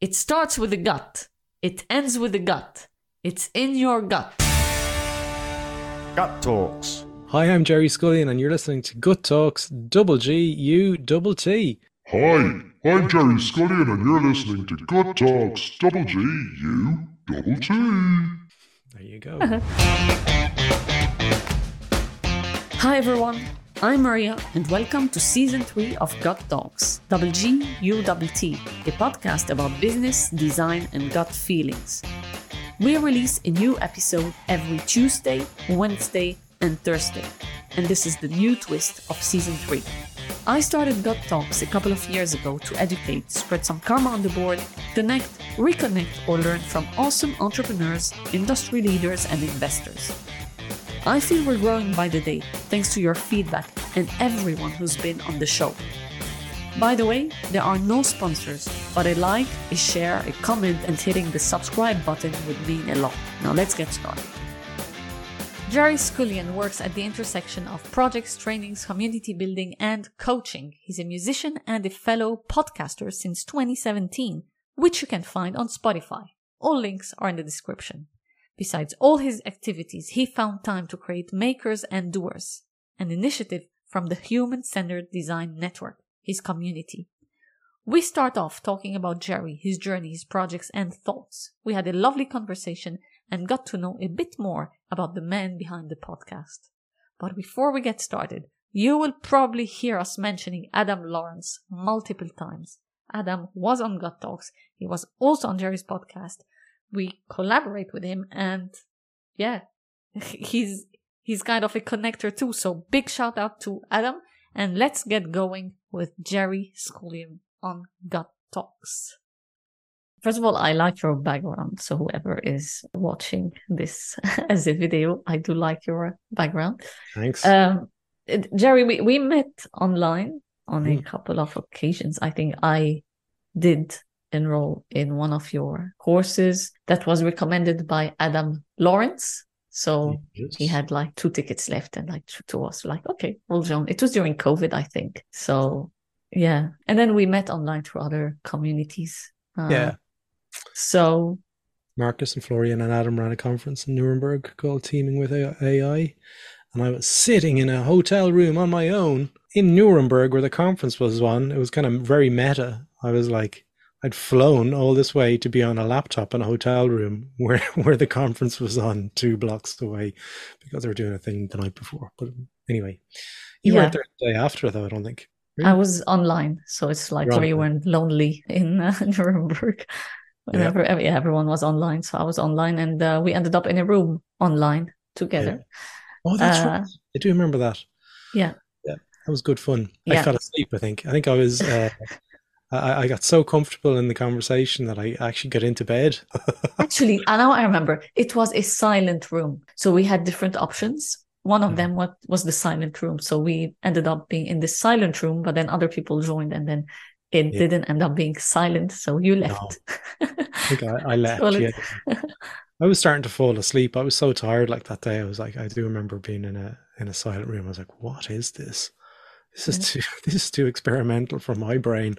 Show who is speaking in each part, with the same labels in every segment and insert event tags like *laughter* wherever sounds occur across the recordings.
Speaker 1: It starts with the gut. It ends with the gut. It's in your gut.
Speaker 2: Gut Talks.
Speaker 3: Hi, I'm Gerry Scullion, and you're listening to Gut Talks Double G U Double T.
Speaker 4: Hi, I'm Gerry Scullion, and you're listening to Gut Talks Double G U Double T.
Speaker 3: There you go. *laughs*
Speaker 1: Hi everyone, I'm Maria, and welcome to season 3 of Gut Talks, double G U double T, a podcast about business, design, and gut feelings. We release a new episode every Tuesday, Wednesday, and Thursday, and this is the new twist of season 3. I started Gut Talks a couple of years ago to educate, spread some karma on the board, connect, reconnect, or learn from awesome entrepreneurs, industry leaders, and investors. I feel we're growing by the day thanks to your feedback and everyone who's been on the show. By the way, there are no sponsors, but a like, a share, a comment, and hitting the subscribe button would mean a lot. Now let's get started. Gerry Scullion works at the intersection of projects, trainings, community building, and coaching. He's a musician and a fellow podcaster since 2017, which you can find on Spotify. All links are in the description. Besides all his activities, he found time to create Makers and Doers, an initiative from the Human Centered Design Network, his community. We start off talking about Gerry, his journey, his projects, and thoughts. We had a lovely conversation and got to know a bit more about the man behind the podcast. But before we get started, you will probably hear us mentioning Adam Lawrence multiple times. Adam was on Gut Talks. He was also on Gerry's podcast. We collaborate with him and yeah, *laughs* he's, he's kind of a connector too. So big shout out to Adam and let's get going with Gerry Scullion on Gut Talks. First of all, I like your background. So whoever is watching this *laughs* as a video, I do like your background.
Speaker 3: Thanks.
Speaker 1: Um, Gerry, we, we met online on a
Speaker 3: Mm.
Speaker 1: couple of occasions. I think I did enroll in one of your courses that was recommended by Adam Lawrence. So
Speaker 3: Yes.
Speaker 1: he had like two tickets left and like to, to us like okay we'll join it was during covid i think so yeah and then we met online through other communities uh,
Speaker 3: yeah.
Speaker 1: so
Speaker 3: Marcus and Florian and Adam ran a conference in Nuremberg called Teaming with AI. And I was sitting in a hotel room on my own in Nuremberg where the conference was on. It was kind of very meta. I was like, I'd flown all this way to be on a laptop in a hotel room where, *laughs* where the conference was on two blocks away because they were doing a thing the night before. But anyway, you
Speaker 1: Yeah.
Speaker 3: weren't there the day after, though, I don't think.
Speaker 1: i was online so it's like you weren't lonely in uh, *laughs* nuremberg whenever every, everyone was online so i was online and uh, we ended up in a room online together
Speaker 3: Oh, that's
Speaker 1: Uh,
Speaker 3: right. I do remember that.
Speaker 1: yeah
Speaker 3: Yeah, that was good fun. I fell asleep, I think. I think I was, uh, *laughs* I, I got so comfortable in the conversation that I actually got into bed. *laughs*
Speaker 1: Actually, I now I remember it was a silent room. So we had different options. One of
Speaker 3: Mhm.
Speaker 1: them was, was the silent room. So we ended up being in the silent room, but then other people joined and then it
Speaker 3: Yeah.
Speaker 1: didn't end up being silent. So you left.
Speaker 3: I think I, I *laughs* left.
Speaker 1: Well,
Speaker 3: yeah. *laughs* I was starting to fall asleep. I was so tired like that day. I was like, I do remember being in a in a silent room. I was like, what is this? This is too *laughs* this is too experimental for my brain.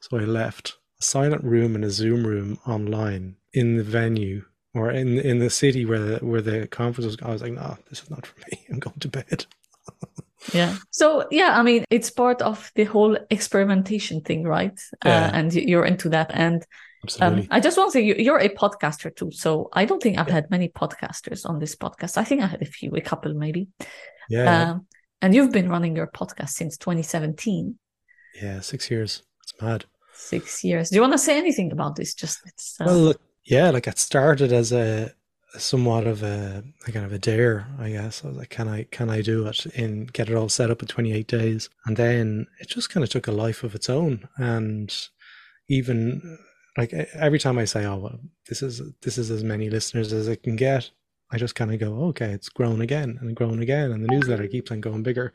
Speaker 3: So I left a silent room and a Zoom room online in the venue or in in the city where the where the conference was. I was like, no, this is not for me. *laughs* I'm going to bed.
Speaker 1: yeah. So yeah, I mean, it's part of the whole experimentation thing, right?
Speaker 3: Yeah.
Speaker 1: Uh, and you're into that. And
Speaker 3: Absolutely.
Speaker 1: Um, I just want to say you, you're a podcaster too. So I don't think I've had many podcasters on this podcast. I think I had a few, a couple maybe.
Speaker 3: yeah.
Speaker 1: Um, and you've been running your podcast since 2017,
Speaker 3: Yeah, six years. It's mad.
Speaker 1: six years. Do you want to say anything about this? Just it's, uh,
Speaker 3: Well, look, yeah, like it started as a, somewhat of a, a kind of a dare, I guess. I was like, can I can I do it in get it all set up in 28 days? And then it just kind of took a life of its own. And even like every time I say, oh, well, this is this is as many listeners as I can get, I just kind of go, okay, it's grown again and grown again, and the newsletter keeps on going bigger.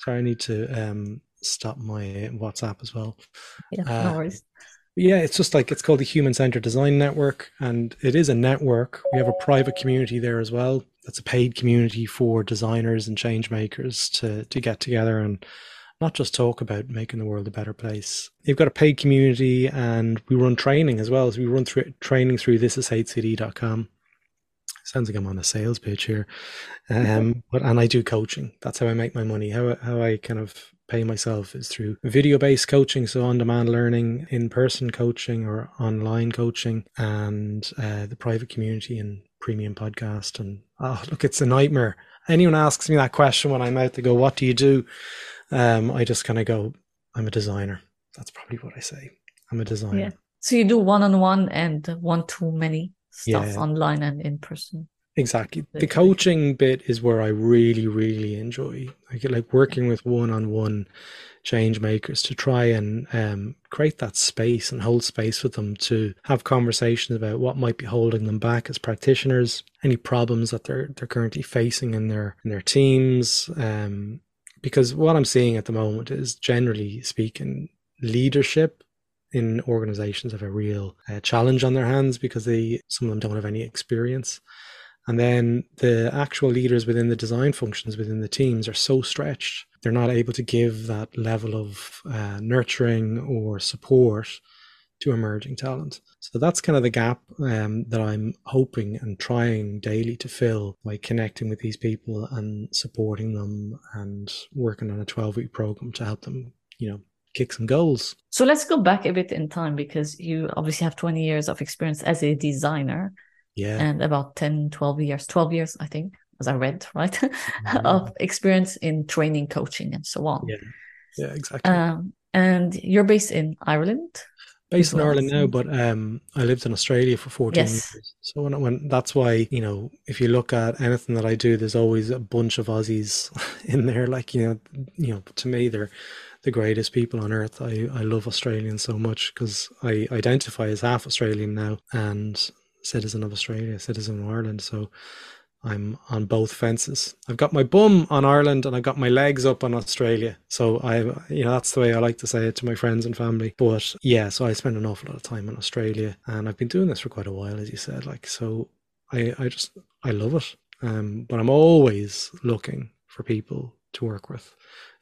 Speaker 3: So I need to um, stop my WhatsApp as well.
Speaker 1: yeah,
Speaker 3: uh,
Speaker 1: no worries.
Speaker 3: Yeah, it's just like it's called the Human Centered Design Network, and it is a network. We have a private community there as well. That's a paid community for designers and change makers to to get together and not just talk about making the world a better place. You've got a paid community and we run training as well. So we run through training through thisishcd.com. Sounds like I'm on a sales pitch here. Um, but and I do coaching. That's how I make my money. How how I kind of pay myself is through video based coaching, so on demand learning, in person coaching, or online coaching, and uh, the private community and premium podcast. And oh, look, it's a nightmare. Anyone asks me that question when I'm out, they go, What do you do? Um, I just kind of go, I'm a designer. That's probably what I say. I'm a designer.
Speaker 1: Yeah. So you do one on one and one to many stuff yeah. online and in person.
Speaker 3: Exactly. The coaching bit is where I really, really enjoy. I get like working with one-on-one change makers to try and um, create that space and hold space with them to have conversations about what might be holding them back as practitioners, any problems that they're they're currently facing in their in their teams. Um, because what I'm seeing at the moment is generally speaking, leadership in organizations have a real uh, challenge on their hands because they some of them don't have any experience and then the actual leaders within the design functions within the teams are so stretched, they're not able to give that level of uh, nurturing or support to emerging talent. So that's kind of the gap um, that I'm hoping and trying daily to fill by connecting with these people and supporting them and working on a 12 week program to help them, you know, kick some goals.
Speaker 1: So let's go back a bit in time because you obviously have 20 years of experience as a designer
Speaker 3: yeah
Speaker 1: and about 10 12 years 12 years i think as i read *laughs* right mm-hmm. of experience in training coaching and so on
Speaker 3: yeah yeah exactly
Speaker 1: um, and you're based in ireland
Speaker 3: based in Ireland now, but um, I lived in Australia for 14 yes. years. So when, when that's why, you know, if you look at anything that I do, there's always a bunch of Aussies *laughs* in there. Like, you know, you know, to me, they're the greatest people on earth. I, I love Australians so much because I identify as half Australian now. And citizen of Australia, citizen of Ireland. So I'm on both fences. I've got my bum on Ireland and I've got my legs up on Australia. So I, you know, that's the way I like to say it to my friends and family. But yeah, so I spend an awful lot of time in Australia and I've been doing this for quite a while, as you said. Like, so I, I just, I love it. Um, but I'm always looking for people to work with.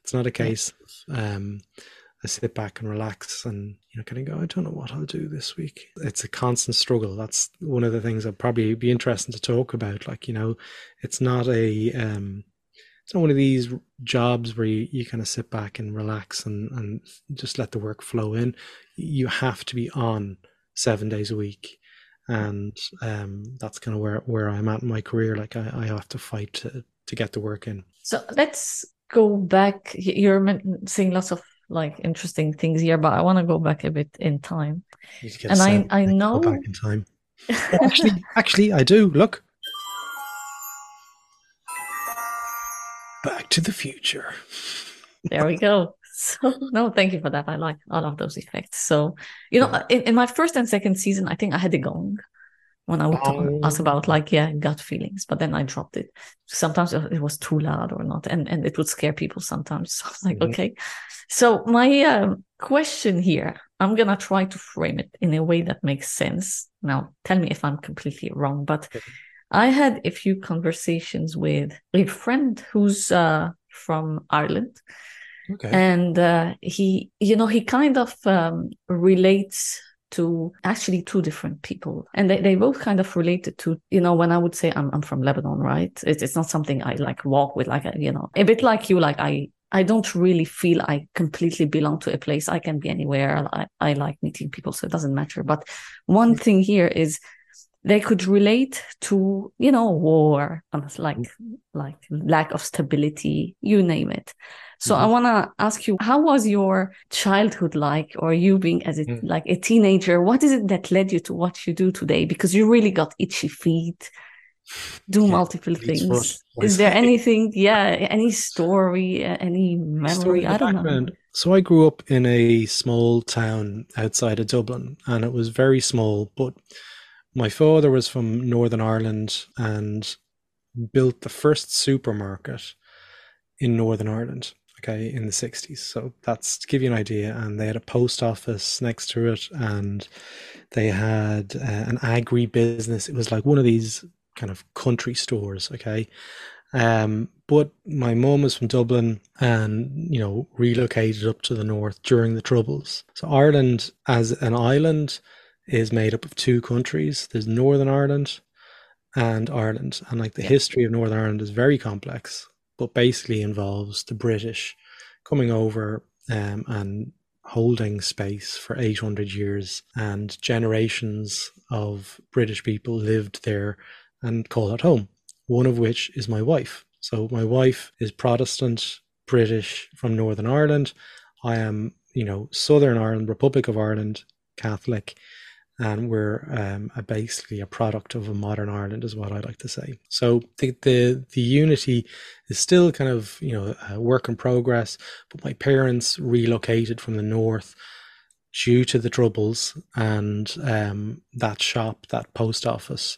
Speaker 3: It's not a case um, I sit back and relax and you know kind of go, I don't know what I'll do this week. It's a constant struggle. That's one of the things that probably be interesting to talk about. Like you know, it's not a um, it's not one of these jobs where you, you kind of sit back and relax and and just let the work flow in. You have to be on seven days a week and um, that's kind of where, where I'm at in my career. Like I, I have to fight to, to get the work in.
Speaker 1: So let's go back. You're seeing lots of like interesting things here, but I want to go back a bit in time. And I, I know
Speaker 3: back in time. *laughs* actually, actually, I do. Look, Back to the Future.
Speaker 1: there we go. So no, thank you for that. I like all of those effects. So you know, in, in, my first and second season, I think I had the gong when I would oh. ask about like yeah gut feelings, but then I dropped it. Sometimes it was too loud or not, and and it would scare people sometimes. *laughs* So I was like, mm-hmm. okay. So my um, question here, I'm gonna try to frame it in a way that makes sense. Now, tell me if I'm completely wrong, but I had a few conversations with a friend who's uh, from Ireland. Okay. And uh, he, you know, he kind of um, relates to actually two different people. And they, they both kind of related to, you know, when I would say I'm, I'm from Lebanon, right? It's, it's not something I like walk with, like, a, you know, a bit like you, like I, I don't really feel I completely belong to a place. I can be anywhere. I, I like meeting people, so it doesn't matter. But one mm-hmm. thing here is they could relate to, you know, war, like mm-hmm. like lack of stability, you name it. So mm-hmm. I want to ask you, how was your childhood like, or you being as a, mm. like a teenager? What is it that led you to what you do today? Because you really got itchy feet, do yeah, multiple things. Is there *laughs* anything, yeah, any story, any memory? Story I don't background. know.
Speaker 3: So I grew up in a small town outside of Dublin, and it was very small. But my father was from Northern Ireland and built the first supermarket in Northern Ireland okay, in the 60s. So that's to give you an idea. And they had a post office next to it, and they had uh, an agri business. It was like one of these kind of country stores, okay. Um, but my mum was from Dublin and, you know, relocated up to the north during the Troubles. So Ireland as an island is made up of two countries. There's Northern Ireland and Ireland. And like the history of Northern Ireland is very complex, but basically involves the British coming over um, and holding space for 800 years and generations of British people lived there and call it home, one of which is my wife. So my wife is Protestant, British from Northern Ireland. I am, you know, Southern Ireland, Republic of Ireland, Catholic, and we're um, a basically a product of a modern Ireland, is what I like to say. So the, the the unity is still kind of you know a work in progress. But my parents relocated from the north due to the troubles and um, that shop, that post office.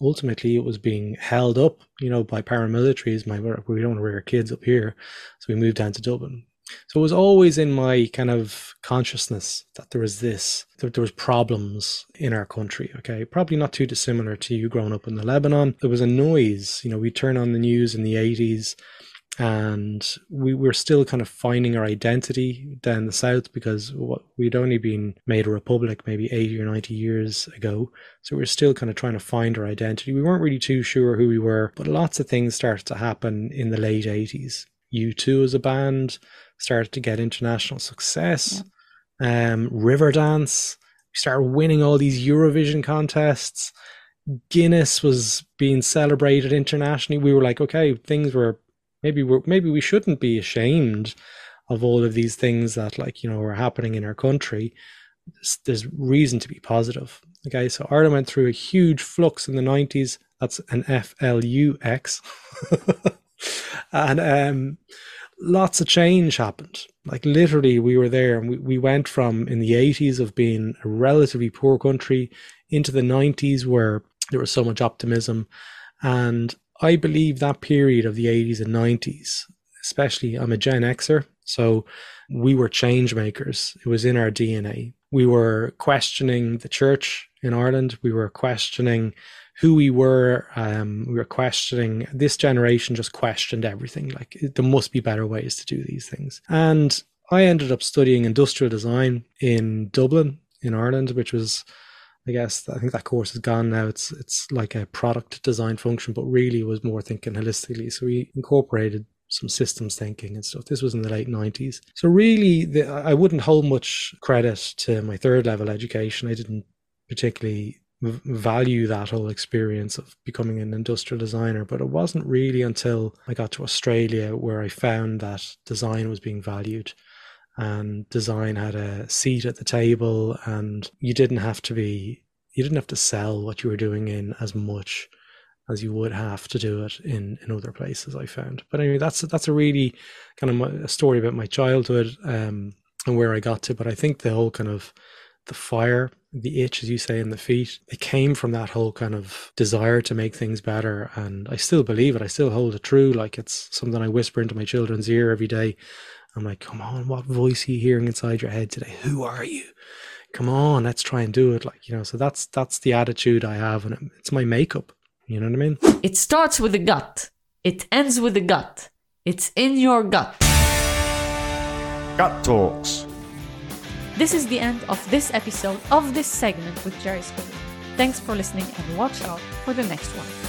Speaker 3: Ultimately, it was being held up, you know, by paramilitaries. My we don't want to rear kids up here, so we moved down to Dublin. So it was always in my kind of consciousness that there was this, that there was problems in our country. Okay, probably not too dissimilar to you growing up in the Lebanon. There was a noise. You know, we turn on the news in the eighties, and we were still kind of finding our identity down the south because we'd only been made a republic maybe 80 or 90 years ago so we we're still kind of trying to find our identity we weren't really too sure who we were but lots of things started to happen in the late 80s u2 as a band started to get international success. Yeah. Um, Riverdance, we started winning all these Eurovision contests. Guinness was being celebrated internationally. We were like, okay, things were maybe we maybe we shouldn't be ashamed of all of these things that like you know were happening in our country. There's, there's reason to be positive. Okay, so Ireland went through a huge flux in the nineties. That's an F L U X, *laughs* and um, lots of change happened. Like literally, we were there and we, we went from in the 80s of being a relatively poor country into the 90s where there was so much optimism. And I believe that period of the 80s and 90s, especially, I'm a Gen Xer, so we were change makers. It was in our DNA. We were questioning the church in Ireland. We were questioning who we were. Um, we were questioning. This generation just questioned everything. Like there must be better ways to do these things. And I ended up studying industrial design in Dublin, in Ireland, which was, I guess, I think that course is gone now. It's it's like a product design function, but really was more thinking holistically. So we incorporated some systems thinking and stuff. This was in the late 90s. So really, the, I wouldn't hold much credit to my third level education. I didn't particularly value that whole experience of becoming an industrial designer. But it wasn't really until I got to Australia where I found that design was being valued and design had a seat at the table and you didn't have to be you didn't have to sell what you were doing in as much as you would have to do it in in other places i found but anyway that's that's a really kind of a story about my childhood um, and where i got to but i think the whole kind of the fire, the itch, as you say, in the feet, it came from that whole kind of desire to make things better. And I still believe it. I still hold it true. Like it's something I whisper into my children's ear every day. I'm like, come on, what voice are you hearing inside your head today? Who are you? Come on, let's try and do it. Like, you know, so that's that's the attitude I have and it's my makeup. You know what I mean?
Speaker 1: It starts with the gut. It ends with the gut. It's in your gut.
Speaker 2: Gut Talks
Speaker 1: this is the end of this episode of this segment with Gerry Scully. Thanks for listening and watch out for the next one.